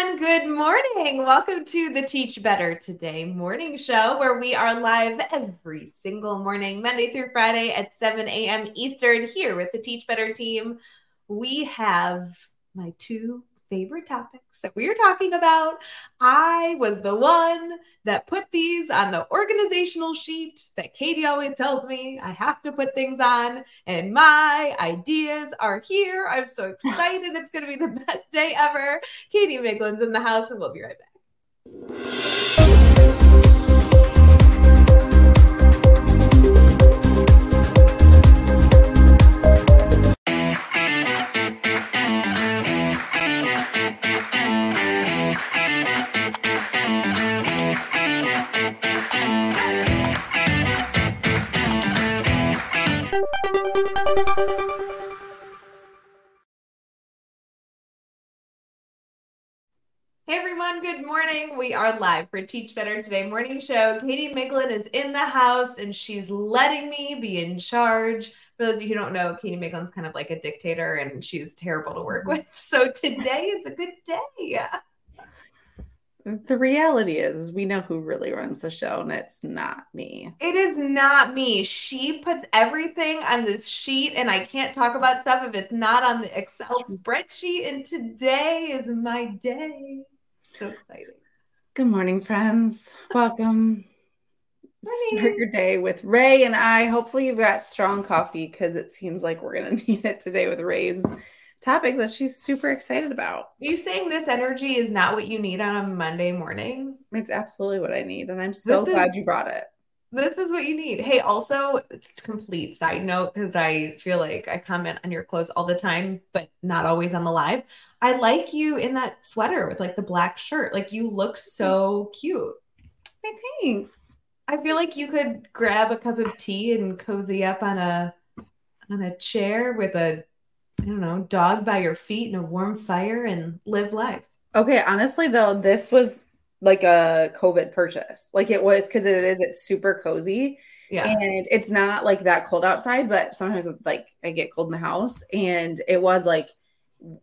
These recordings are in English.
everyone. Good morning. Welcome to the Teach Better Today morning show, where we are live every single morning, Monday through Friday at 7 a.m. Eastern, here with the Teach Better team. We have my two favorite topics that we are talking about. I was the one that put these on the organizational sheet that Katie always tells me I have to put things on, and my ideas are here. I'm so excited. it's going to be the best day ever. Katie Miglin's in the house, and we'll be right back. Everyone, good morning. We are live for Teach Better Today morning show. Katie Miglin is in the house and she's letting me be in charge. For those of you who don't know, Katie Miglin's kind of like a dictator and she's terrible to work with. So today is a good day. The reality is, we know who really runs the show, and it's not me. It is not me. She puts everything on this sheet, and I can't talk about stuff if it's not on the Excel spreadsheet. And today is my day. So exciting. Good morning, friends. Welcome. Start your day with Rae and I. Hopefully, you've got strong coffee because it seems like we're going to need it today with Rae's topics that she's super excited about. You saying this energy is not what you need on a Monday morning? It's absolutely what I need. And I'm so this glad is, you brought it. This is what you need. Hey, also, it's complete side note because I feel like I comment on your clothes all the time, but not always on the live. I like you in that sweater with like the black shirt. Like you look so cute. Hey, thanks. I feel like you could grab a cup of tea and cozy up on a on a chair with a I don't know, dog by your feet and a warm fire and live life. Okay, honestly though, this was like a COVID purchase. Like it was because it is, it's super cozy. Yeah. And it's not like that cold outside, but sometimes like I get cold in the house. And it was like,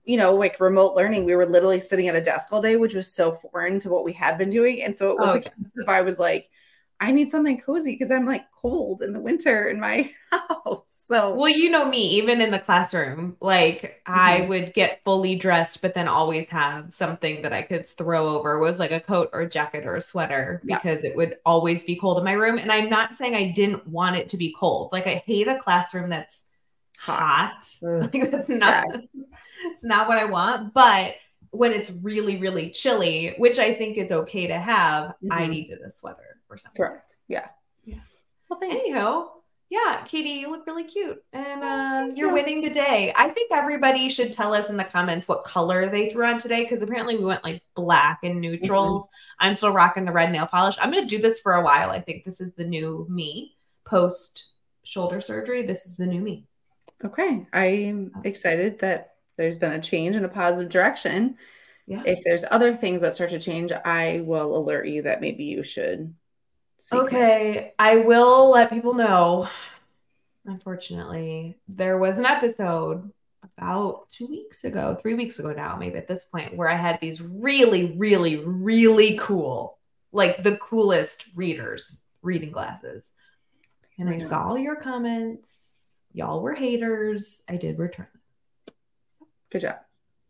you know, like remote learning, we were literally sitting at a desk all day, which was so foreign to what we had been doing. And so it was oh, like if I was like, I need something cozy because I'm like cold in the winter in my house. So, well, you know me, even in the classroom, like mm-hmm. I would get fully dressed, but then always have something that I could throw over it was like a coat or a jacket or a sweater because yeah. it would always be cold in my room. And I'm not saying I didn't want it to be cold. Like I hate a classroom that's hot. hot. Like that's not, yes. it's not what I want. But when it's really, really chilly, which I think is okay to have, mm-hmm. I needed a sweater or something. Correct. Yeah. Yeah. Well, anyhow, yeah, Katie, you look really cute, and uh, you're you. winning the day. I think everybody should tell us in the comments what color they threw on today, because apparently we went like black and neutrals. Mm-hmm. I'm still rocking the red nail polish. I'm gonna do this for a while. I think this is the new me post shoulder surgery. This is the new me. Okay, I'm excited that there's been a change in a positive direction. Yeah. If there's other things that start to change, I will alert you that maybe you should Okay, I will let people know. Unfortunately, there was an episode about two weeks ago, three weeks ago now, maybe at this point, where I had these really, really, really cool, like the coolest readers, reading glasses. And I saw your comments. Y'all were haters. I did return them. Good job.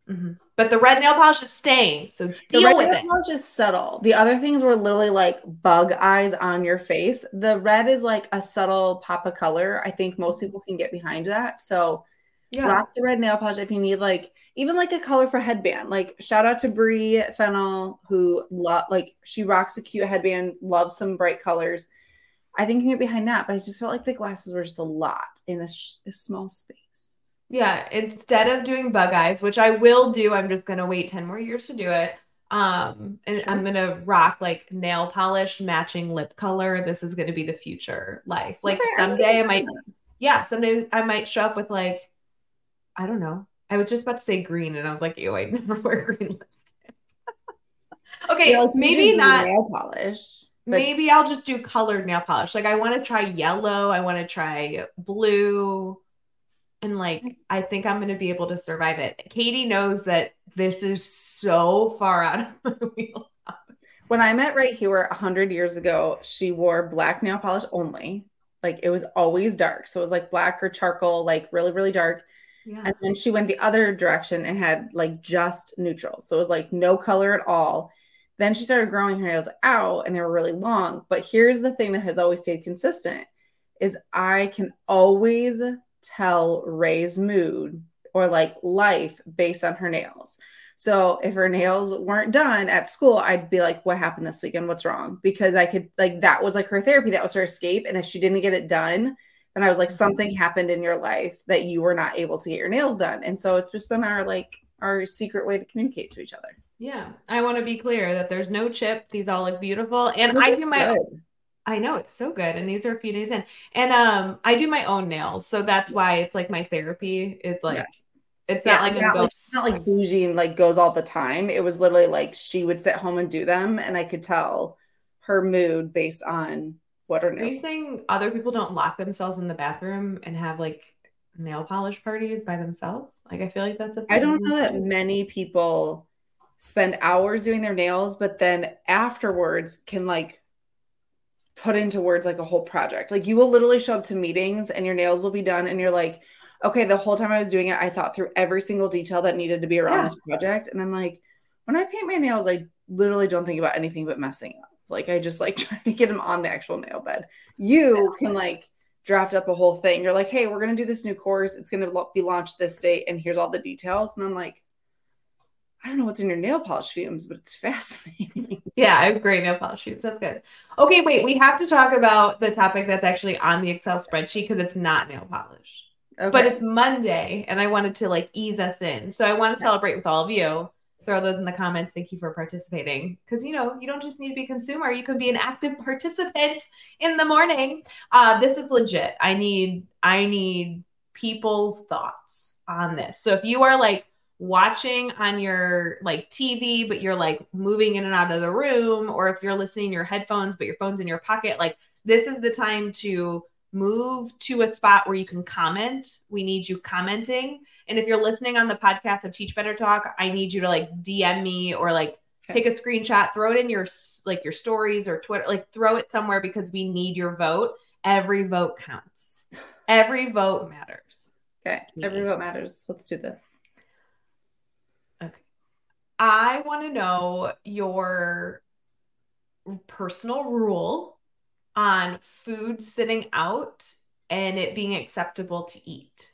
Mm-hmm. But the red nail polish is staying. So deal the red with nail it. polish is subtle. The other things were literally like bug eyes on your face. The red is like a subtle pop of color. I think most people can get behind that. So yeah. rock the red nail polish if you need like even like a colorful headband. Like shout out to Brie Fennel who love like she rocks a cute headband, loves some bright colors. I think you can get behind that, but I just felt like the glasses were just a lot in a, sh- a small space. Yeah, instead of doing bug eyes, which I will do, I'm just gonna wait 10 more years to do it. Um, and sure. I'm gonna rock like nail polish matching lip color. This is gonna be the future life. Like okay, someday I, I might, yeah, someday I might show up with like, I don't know. I was just about to say green, and I was like, ew, I never wear green lipstick. okay, yeah, like maybe not nail polish. But... Maybe I'll just do colored nail polish. Like I want to try yellow. I want to try blue and like I think I'm going to be able to survive it. Katie knows that this is so far out of my wheel. When I met Rae Hughart 100 years ago, she wore black nail polish only. Like it was always dark. So it was like black or charcoal, like really, really dark. Yeah. And then she went the other direction and had like just neutral. So it was like no color at all. Then she started growing her nails out and they were really long. But here's the thing that has always stayed consistent is I can always tell Rae's mood or like life based on her nails. So if her nails weren't done at school, I'd be like, what happened this weekend? What's wrong? Because I could like that was like her therapy, that was her escape. And if she didn't get it done, then I was like, mm-hmm. something happened in your life that you were not able to get your nails done. And so it's just been our like our secret way to communicate to each other. Yeah. I want to be clear that there's no chip. These all look beautiful. And I do my good. I know it's so good. And these are a few days in. And um I do my own nails. So that's why it's like my therapy is like yes. it's yeah, not like not, like, not like bougie and like goes all the time. It was literally like she would sit home and do them and I could tell her mood based on what her nails. Are you saying other people don't lock themselves in the bathroom and have like nail polish parties by themselves? Like I feel like that's a I don't know that many people spend hours doing their nails, but then afterwards can like put into words like a whole project. Like you will literally show up to meetings and your nails will be done and you're like, okay, the whole time I was doing it, I thought through every single detail that needed to be around yeah. this project. And I'm like, when I paint my nails, I literally don't think about anything but messing up. Like I just like try to get them on the actual nail bed. You can like draft up a whole thing. You're like, hey, we're gonna do this new course. It's gonna be launched this date, and here's all the details. And I'm like, I don't know what's in your nail polish fumes, but it's fascinating. yeah, I have great nail polish fumes. That's good. Okay, wait, we have to talk about the topic that's actually on the Excel spreadsheet because it's not nail polish. Okay. But it's Monday and I wanted to like ease us in. So I want to celebrate with all of you. Throw those in the comments. Thank you for participating. Because you know, you don't just need to be a consumer, you can be an active participant in the morning. Uh, this is legit. I need I need people's thoughts on this. So if you are like watching on your like TV, but you're like moving in and out of the room, or if you're listening your headphones, but your phone's in your pocket, like this is the time to move to a spot where you can comment. We need you commenting. And if you're listening on the podcast of Teach Better Talk, I need you to like DM me or like okay. take a screenshot, throw it in your like your stories or Twitter, like throw it somewhere because we need your vote. Every vote counts. Every vote matters. Okay. Every vote matters. Let's do this. I want to know your personal rule on food sitting out and it being acceptable to eat.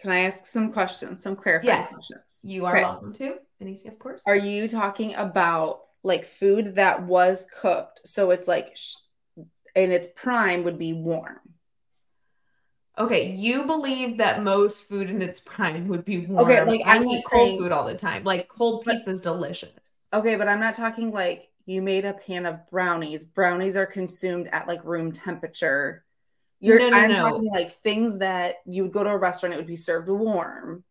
Can I ask some questions, some clarifying yes, questions? You are okay. welcome to. Anything, of course. Are you talking about like food that was cooked? So it's like sh- in its prime would be warm. Okay, you believe that most food in its prime would be warm. Okay, like I eat cold food all the time. Like cold pizza is delicious. Okay, but I'm not talking like you made a pan of brownies. Brownies are consumed at like room temperature. You're no, no, I'm no. talking like things that you would go to a restaurant, it would be served warm.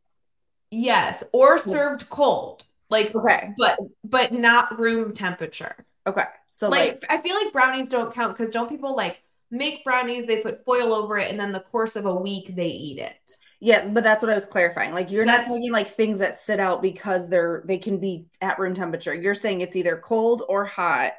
Yes, or served cold. Like okay, but but not room temperature. Okay. So like, like I feel like brownies don't count because don't people like make brownies, they put foil over it, and then the course of a week they eat it. Yeah, but that's what I was clarifying. Like you're that's, not talking like things that sit out because they're they can be at room temperature. You're saying it's either cold or hot.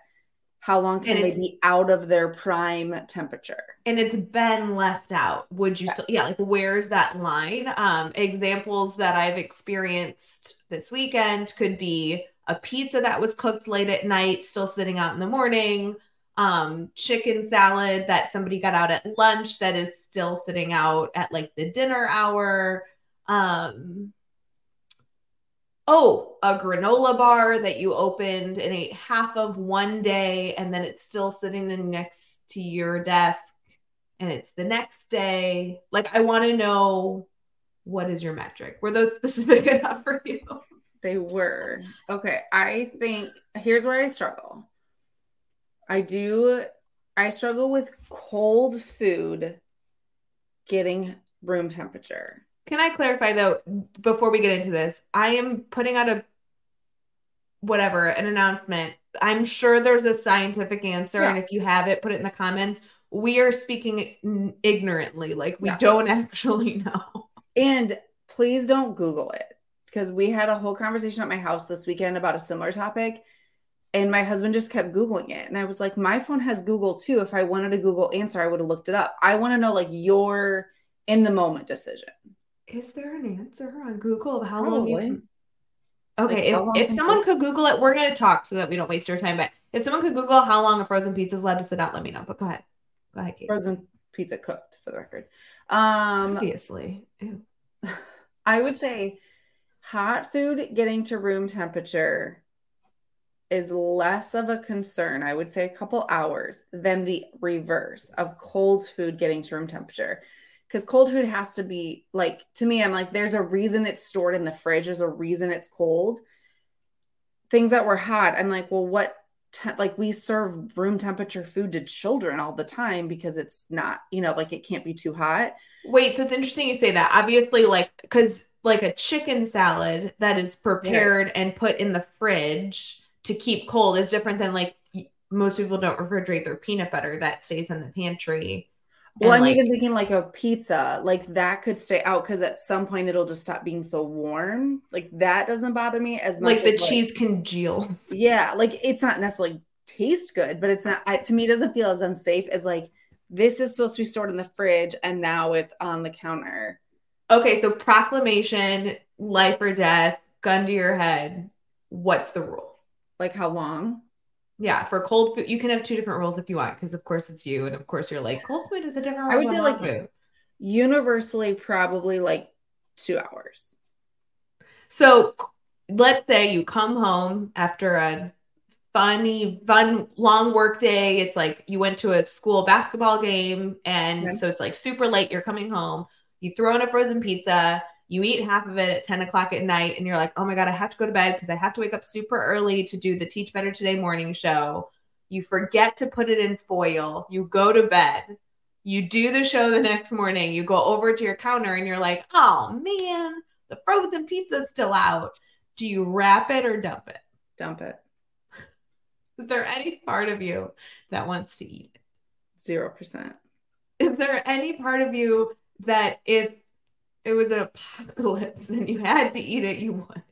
How long can they be out of their prime temperature? And it's been left out. Would you yeah. still yeah, like where's that line? Um examples that I've experienced this weekend could be a pizza that was cooked late at night, still sitting out in the morning um, chicken salad that somebody got out at lunch that is still sitting out at like the dinner hour. Um, oh, a granola bar that you opened and ate half of one day, and then it's still sitting next to your desk, and it's the next day. Like, I want to know what is your metric? Were those specific enough for you? They were. Okay. I think here's where I struggle. I do I struggle with cold food getting room temperature. Can I clarify though before we get into this? I am putting out a whatever, an announcement. I'm sure there's a scientific answer yeah. and if you have it put it in the comments. we are speaking ignorantly, like we yeah. don't actually know. And please don't Google it because we had a whole conversation at my house this weekend about a similar topic. And my husband just kept Googling it. And I was like, my phone has Google too. If I wanted a Google answer, I would have looked it up. I want to know like your in the moment decision. Is there an answer on Google of how Probably. long you can? Okay, like, if, if someone could Google it, we're going to talk so that we don't waste our time. But if someone could Google how long a frozen pizza is allowed to sit out, let me know. But go ahead. Go ahead, Kate. Frozen pizza cooked, for the record. Um, Obviously. I would say hot food getting to room temperature is less of a concern. I would say a couple hours than the reverse of cold food getting to room temperature. Because cold food has to be like, to me, I'm like, there's a reason it's stored in the fridge, there's a reason it's cold. Things that were hot, I'm like, well, what te- like we serve room temperature food to children all the time because it's not, you know, like it can't be too hot. Wait, so it's interesting you say that. Obviously, like because like a chicken salad that is prepared yeah. and put in the fridge to keep cold is different than like most people don't refrigerate their peanut butter that stays in the pantry. Well, I'm like, even thinking like a pizza, like that could stay out because at some point it'll just stop being so warm. Like that doesn't bother me as much. Like the cheese like, congeal. Yeah, like it's not necessarily taste good, but it's not. I, to me, it doesn't feel as unsafe as like this is supposed to be stored in the fridge and now it's on the counter. Okay, so proclamation, life or death, gun to your head. What's the rule? Like how long? Yeah, for cold food, you can have two different rules if you want, because of course it's you, and of course you're like cold food is a different. I would say like food. universally probably like two hours. So let's say you come home after a funny, fun, long work day. It's like you went to a school basketball game, and okay. so it's like super late. You're coming home. You throw in a frozen pizza you eat half of it at 10 o'clock at night and you're like, oh my God, I have to go to bed because I have to wake up super early to do the Teach Better Today morning show. You forget to put it in foil. You go to bed. You do the show the next morning. You go over to your counter and you're like, oh man, the frozen pizza's still out. Do you wrap it or dump it? Dump it. Is there any part of you that wants to eat it? Zero percent. Is there any part of you that if it was an apocalypse and you had to eat it, you would.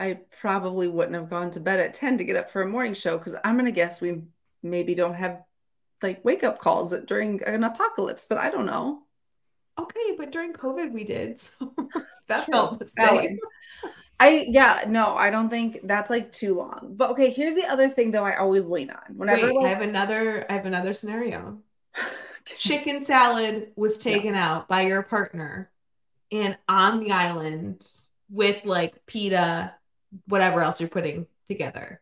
I probably wouldn't have gone to bed at 10 to get up for a morning show because I'm going to guess we maybe don't have like wake up calls during an apocalypse, but I don't know. Okay, but during COVID we did. So that True. felt the oh, same. I yeah, no, I don't think that's like too long. But okay, here's the other thing though I always lean on. Whenever Wait, like, I have another I have another scenario chicken salad was taken yeah. out by your partner and on the island with like pita, whatever else you're putting together.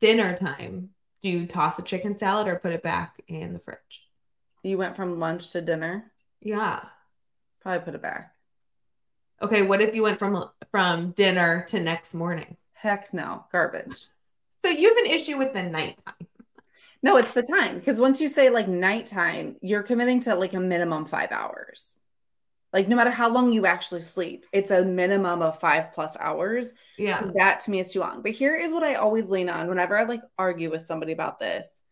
Dinner time, do you toss a chicken salad or put it back in the fridge? You went from lunch to dinner? Yeah. Probably put it back. Okay, what if you went from from dinner to next morning? Heck no, garbage. So you have an issue with the nighttime. No, it's the time because once you say like nighttime, you're committing to like a minimum five hours. Like no matter how long you actually sleep, it's a minimum of five plus hours. Yeah. So that to me is too long. But here is what I always lean on whenever I like argue with somebody about this.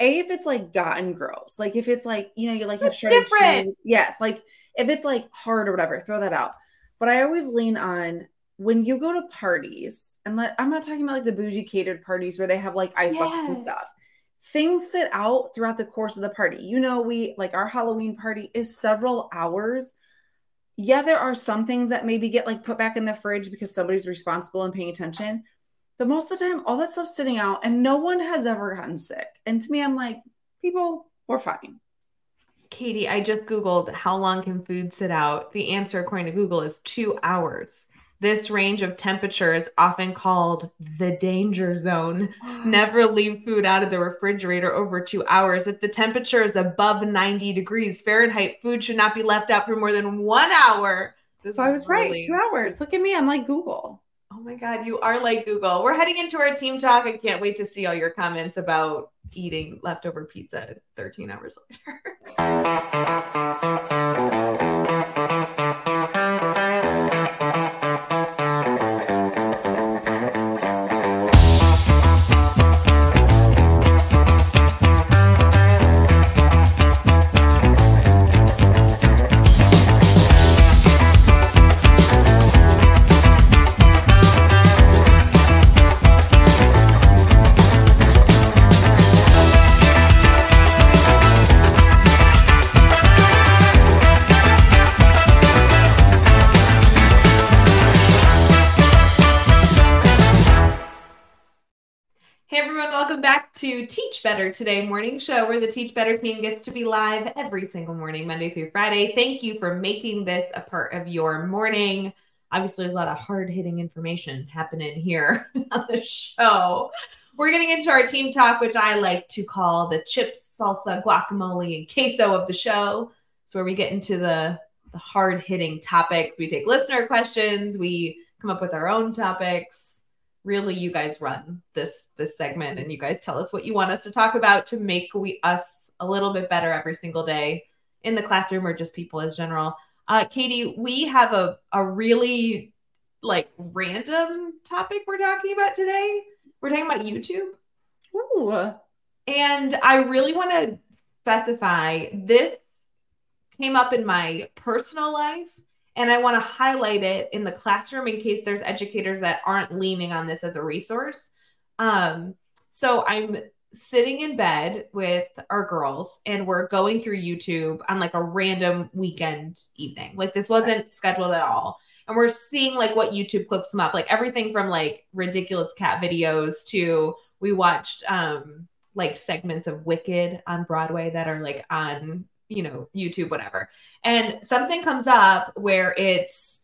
A, if it's like gotten gross, like if it's like, you know, you like have shredded cheese. Yes. Like if it's like hard or whatever, throw that out. But I always lean on when you go to parties, and let, I'm not talking about like the bougie catered parties where they have like ice yes. buckets and stuff things sit out throughout the course of the party. You know, we like our Halloween party is several hours. Yeah, there are some things that maybe get like put back in the fridge because somebody's responsible and paying attention. But most of the time, all that stuff's sitting out and no one has ever gotten sick. And to me, I'm like, people, we're fine. Katie, I just Googled how long can food sit out. The answer, according to Google, is two hours. This range of temperature is often called the danger zone. Never leave food out of the refrigerator over two hours. If the temperature is above 90 degrees Fahrenheit, food should not be left out for more than one hour. This so I was really... right. Two hours. Look at me. I'm like Google. Oh my God, you are like Google. We're heading into our team talk. I can't wait to see all your comments about eating leftover pizza 13 hours later. everyone, welcome back to Teach Better Today morning show where the Teach Better team gets to be live every single morning, Monday through Friday. Thank you for making this a part of your morning. Obviously, there's a lot of hard hitting information happening here on the show. We're getting into our team talk, which I like to call the chips, salsa, guacamole, and queso of the show. It's where we get into the, the hard hitting topics. We take listener questions, we come up with our own topics really you guys run this this segment and you guys tell us what you want us to talk about to make we us a little bit better every single day in the classroom or just people in general. Uh, Katie, we have a a really like random topic we're talking about today. We're talking about YouTube. Ooh. And I really want to specify this came up in my personal life and I want to highlight it in the classroom in case there's educators that aren't leaning on this as a resource. Um, so I'm sitting in bed with our girls and we're going through YouTube on like a random weekend evening. Like this wasn't scheduled at all. And we're seeing like what YouTube clips them up, like everything from like ridiculous cat videos to we watched um like segments of Wicked on Broadway that are like on you know, YouTube, whatever. And something comes up where it's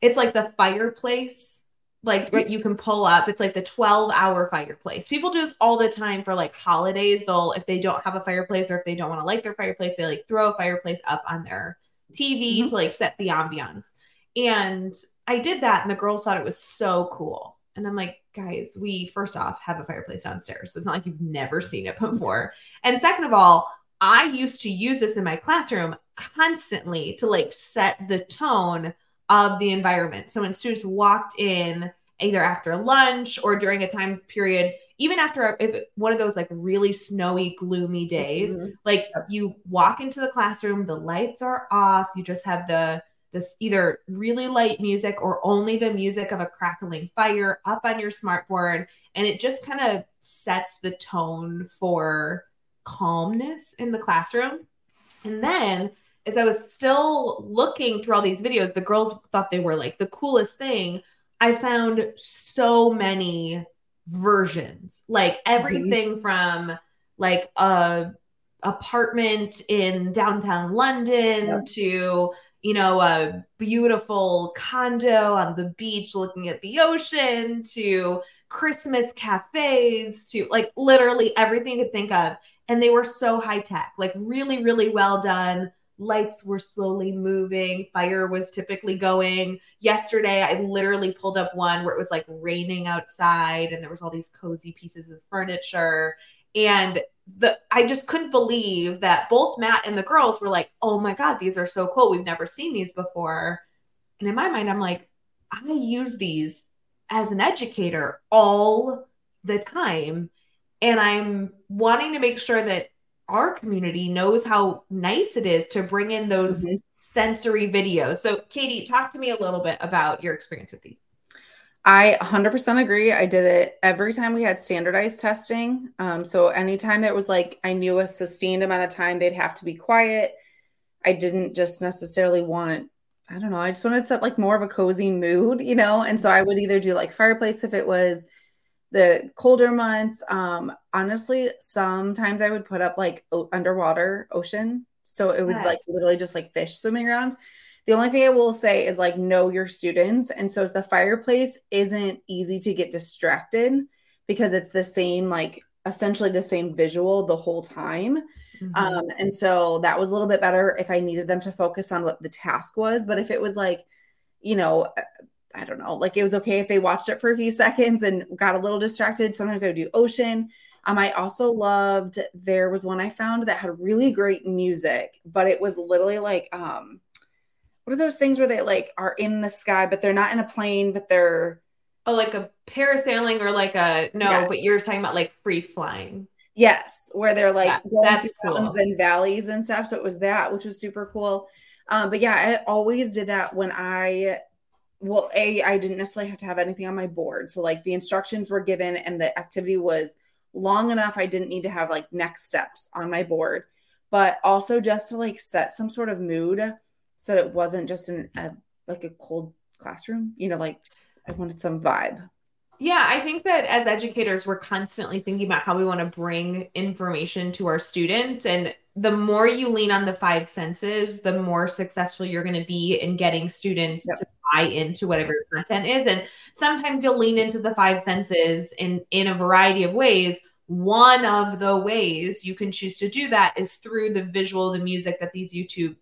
it's like the fireplace, like what you can pull up. It's like the 12 hour fireplace. People do this all the time for like holidays. They'll if they don't have a fireplace or if they don't want to light their fireplace, they like throw a fireplace up on their TV mm-hmm. to like set the ambiance. And I did that and the girls thought it was so cool. And I'm like, guys, we first off have a fireplace downstairs. So it's not like you've never seen it before. And second of all, I used to use this in my classroom constantly to like set the tone of the environment. So when students walked in either after lunch or during a time period, even after if one of those like really snowy, gloomy days, mm-hmm. like you walk into the classroom, the lights are off, you just have the this either really light music or only the music of a crackling fire up on your smartboard and it just kind of sets the tone for calmness in the classroom. And then as I was still looking through all these videos, the girls thought they were like the coolest thing. I found so many versions, like everything mm-hmm. from like a apartment in downtown London yep. to you know a beautiful condo on the beach looking at the ocean to Christmas cafes to like literally everything you could think of and they were so high tech, like really, really well done. Lights were slowly moving, fire was typically going. Yesterday, I literally pulled up one where it was like raining outside and there was all these cozy pieces of furniture. And the I just couldn't believe that both Matt and the girls were like, "Oh my god, these are so cool. We've never seen these before." And in my mind, I'm like, I use these as an educator all the time and I'm wanting to make sure that our community knows how nice it is to bring in those mm-hmm. sensory videos. So, Katie, talk to me a little bit about your experience with these. I 100% agree. I did it every time we had standardized testing. Um, so, anytime it was like I knew a sustained amount of time they'd have to be quiet, I didn't just necessarily want, I don't know, I just wanted to set like more of a cozy mood, you know? And so I would either do like fireplace if it was the colder months um honestly sometimes i would put up like o- underwater ocean. So it was like literally just like fish swimming around. The only thing i will say is like know your students. And so the fireplace isn't easy to get distracted because it's the same like essentially the same visual the whole time. Mm-hmm. um and so that was a little bit better if i needed them to focus on what the task was. But if it was like you know I don't know, like it was okay if they watched it for a few seconds and got a little distracted. Sometimes I would do ocean. Um, I also loved there was one I found that had really great music, but it was literally like um what are those things where they like are in the sky, but they're not in a plane, but they're oh like a parasailing or like a no, yes. but you're talking about like free flying. Yes, where they're like yeah, going through cool. mountains and valleys and stuff. So it was that, which was super cool. Um, but yeah, I always did that when I well, A, I didn't necessarily have to have anything on my board. So, like, the instructions were given and the activity was long enough. I didn't need to have like next steps on my board, but also just to like set some sort of mood so it wasn't just in a like a cold classroom, you know, like I wanted some vibe. Yeah, I think that as educators, we're constantly thinking about how we want to bring information to our students. And the more you lean on the five senses, the more successful you're going to be in getting students yep. to buy into whatever your content is. And sometimes you'll lean into the five senses in in a variety of ways. One of the ways you can choose to do that is through the visual, the music that these YouTube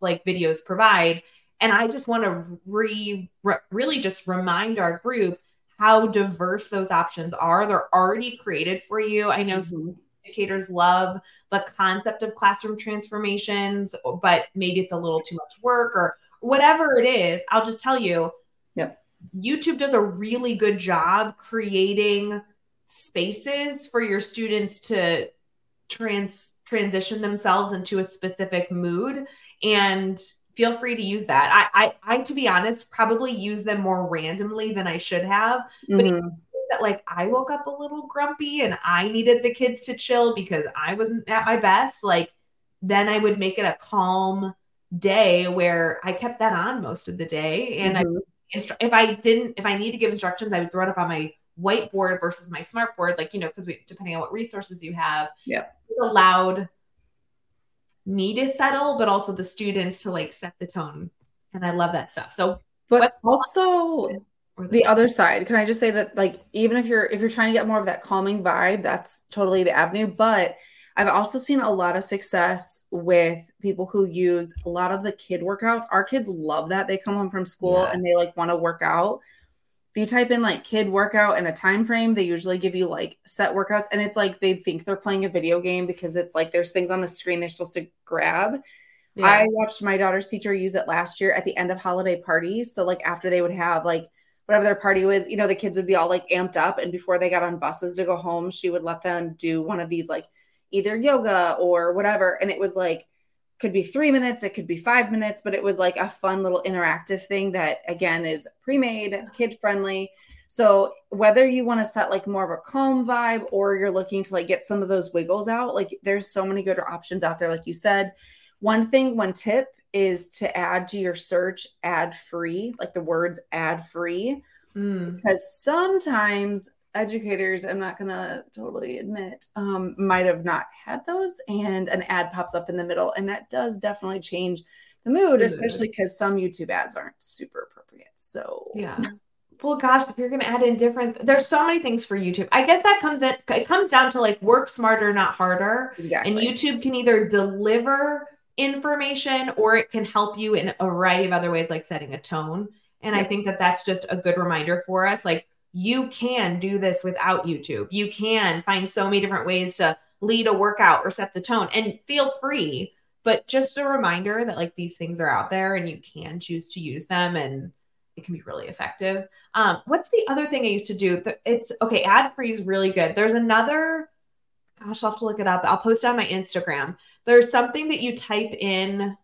like videos provide. And I just want to re, re really just remind our group how diverse those options are. They're already created for you. I know mm-hmm. educators love the concept of classroom transformations, but maybe it's a little too much work or whatever it is. I'll just tell you, yep. YouTube does a really good job creating spaces for your students to trans transition themselves into a specific mood and feel free to use that. I, I, I, to be honest, probably use them more randomly than I should have. But mm-hmm that like I woke up a little grumpy and I needed the kids to chill because I wasn't at my best, like then I would make it a calm day where I kept that on most of the day. And mm-hmm. I if I didn't, if I need to give instructions, I would throw it up on my whiteboard versus my smartboard, like you know, because we depending on what resources you have, yeah, allowed me to settle, but also the students to like set the tone. And I love that stuff. So, but also the, the other side can i just say that like even if you're if you're trying to get more of that calming vibe that's totally the avenue but i've also seen a lot of success with people who use a lot of the kid workouts our kids love that they come home from school yeah. and they like want to work out if you type in like kid workout and a time frame they usually give you like set workouts and it's like they think they're playing a video game because it's like there's things on the screen they're supposed to grab yeah. i watched my daughter's teacher use it last year at the end of holiday parties so like after they would have like whatever their party was, you know, the kids would be all like amped up. And before they got on buses to go home, she would let them do one of these, like either yoga or whatever. And it was like, could be three minutes, it could be five minutes, but it was like a fun little interactive thing that, again, is pre made, kid friendly. So whether you want to set like more of a calm vibe or you're looking to like get some of those wiggles out, like there's so many good options out there. Like you said, one thing, one tip is to add to your search ad free, like the words ad free. Mm. Because sometimes educators, I'm not going to totally admit, um, might have not had those, and an ad pops up in the middle. And that does definitely change the mood, especially because some YouTube ads aren't super appropriate. So, yeah. Well, gosh, if you're going to add in different, there's so many things for YouTube. I guess that comes in, it comes down to like work smarter, not harder. Exactly. And YouTube can either deliver information or it can help you in a variety of other ways like setting a tone and yeah. i think that that's just a good reminder for us like you can do this without youtube. You can find so many different ways to lead a workout or set the tone. And feel free but just a reminder that like these things are out there and you can choose to use them and it can be really effective. Um, what's the other thing i used to do? It's okay ad free is really good. There's another gosh i'll have to look it up. I'll post on my instagram. There's something that you type in.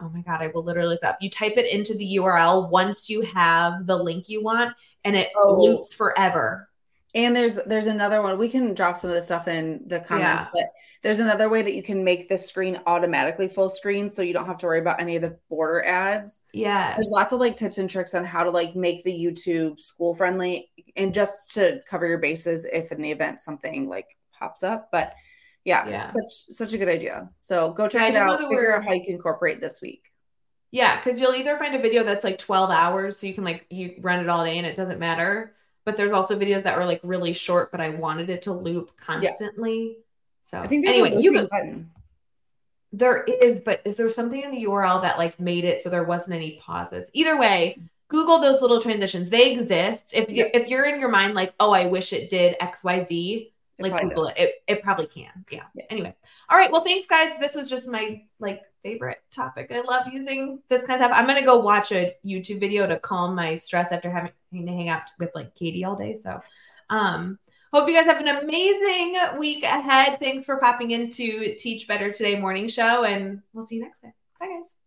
Oh my God, I will literally look up. You type it into the URL once you have the link you want, and it oh. loops forever. And there's there's another one. We can drop some of the stuff in the comments, yeah. but there's another way that you can make the screen automatically full screen so you don't have to worry about any of the border ads. Yeah. There's lots of like tips and tricks on how to like make the YouTube school friendly and just to cover your bases if in the event something like pops up. But yeah, yeah. such such a good idea. So go check yeah, it out. Figure out how you can incorporate this week. Yeah, because you'll either find a video that's like 12 hours, so you can like you run it all day and it doesn't matter. But there's also videos that were like really short, but I wanted it to loop constantly. Yeah. So I think there's anyway, a you can, button. There is, but is there something in the URL that like made it so there wasn't any pauses? Either way, Google those little transitions. They exist. If you if you're in your mind like, oh, I wish it did X, Y, Z, like Google it. it. It probably can. Yeah. yeah. Anyway. All right. Well, thanks guys. This was just my like favorite topic. I love using this kind of stuff. I'm gonna go watch a YouTube video to calm my stress after having to hang out with like Katie all day. So um hope you guys have an amazing week ahead. Thanks for popping into Teach Better Today morning show, and we'll see you next time. Bye guys.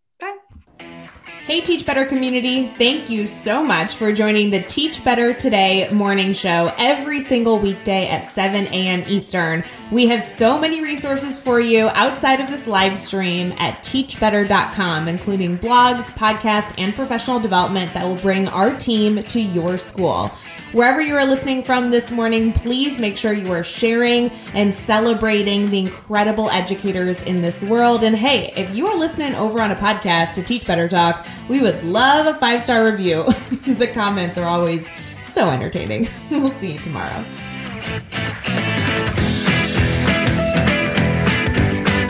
Hey, Teach Better community. Thank you so much for joining the Teach Better Today morning show every single weekday at 7 a.m. Eastern. We have so many resources for you outside of this live stream at teachbetter.com, including blogs, podcasts, and professional development that will bring our team to your school. Wherever you are listening from this morning, please make sure you are sharing and celebrating the incredible educators in this world. And hey, if you are listening over on a podcast to Teach Better Talk, we would love a five star review. the comments are always so entertaining. we'll see you tomorrow.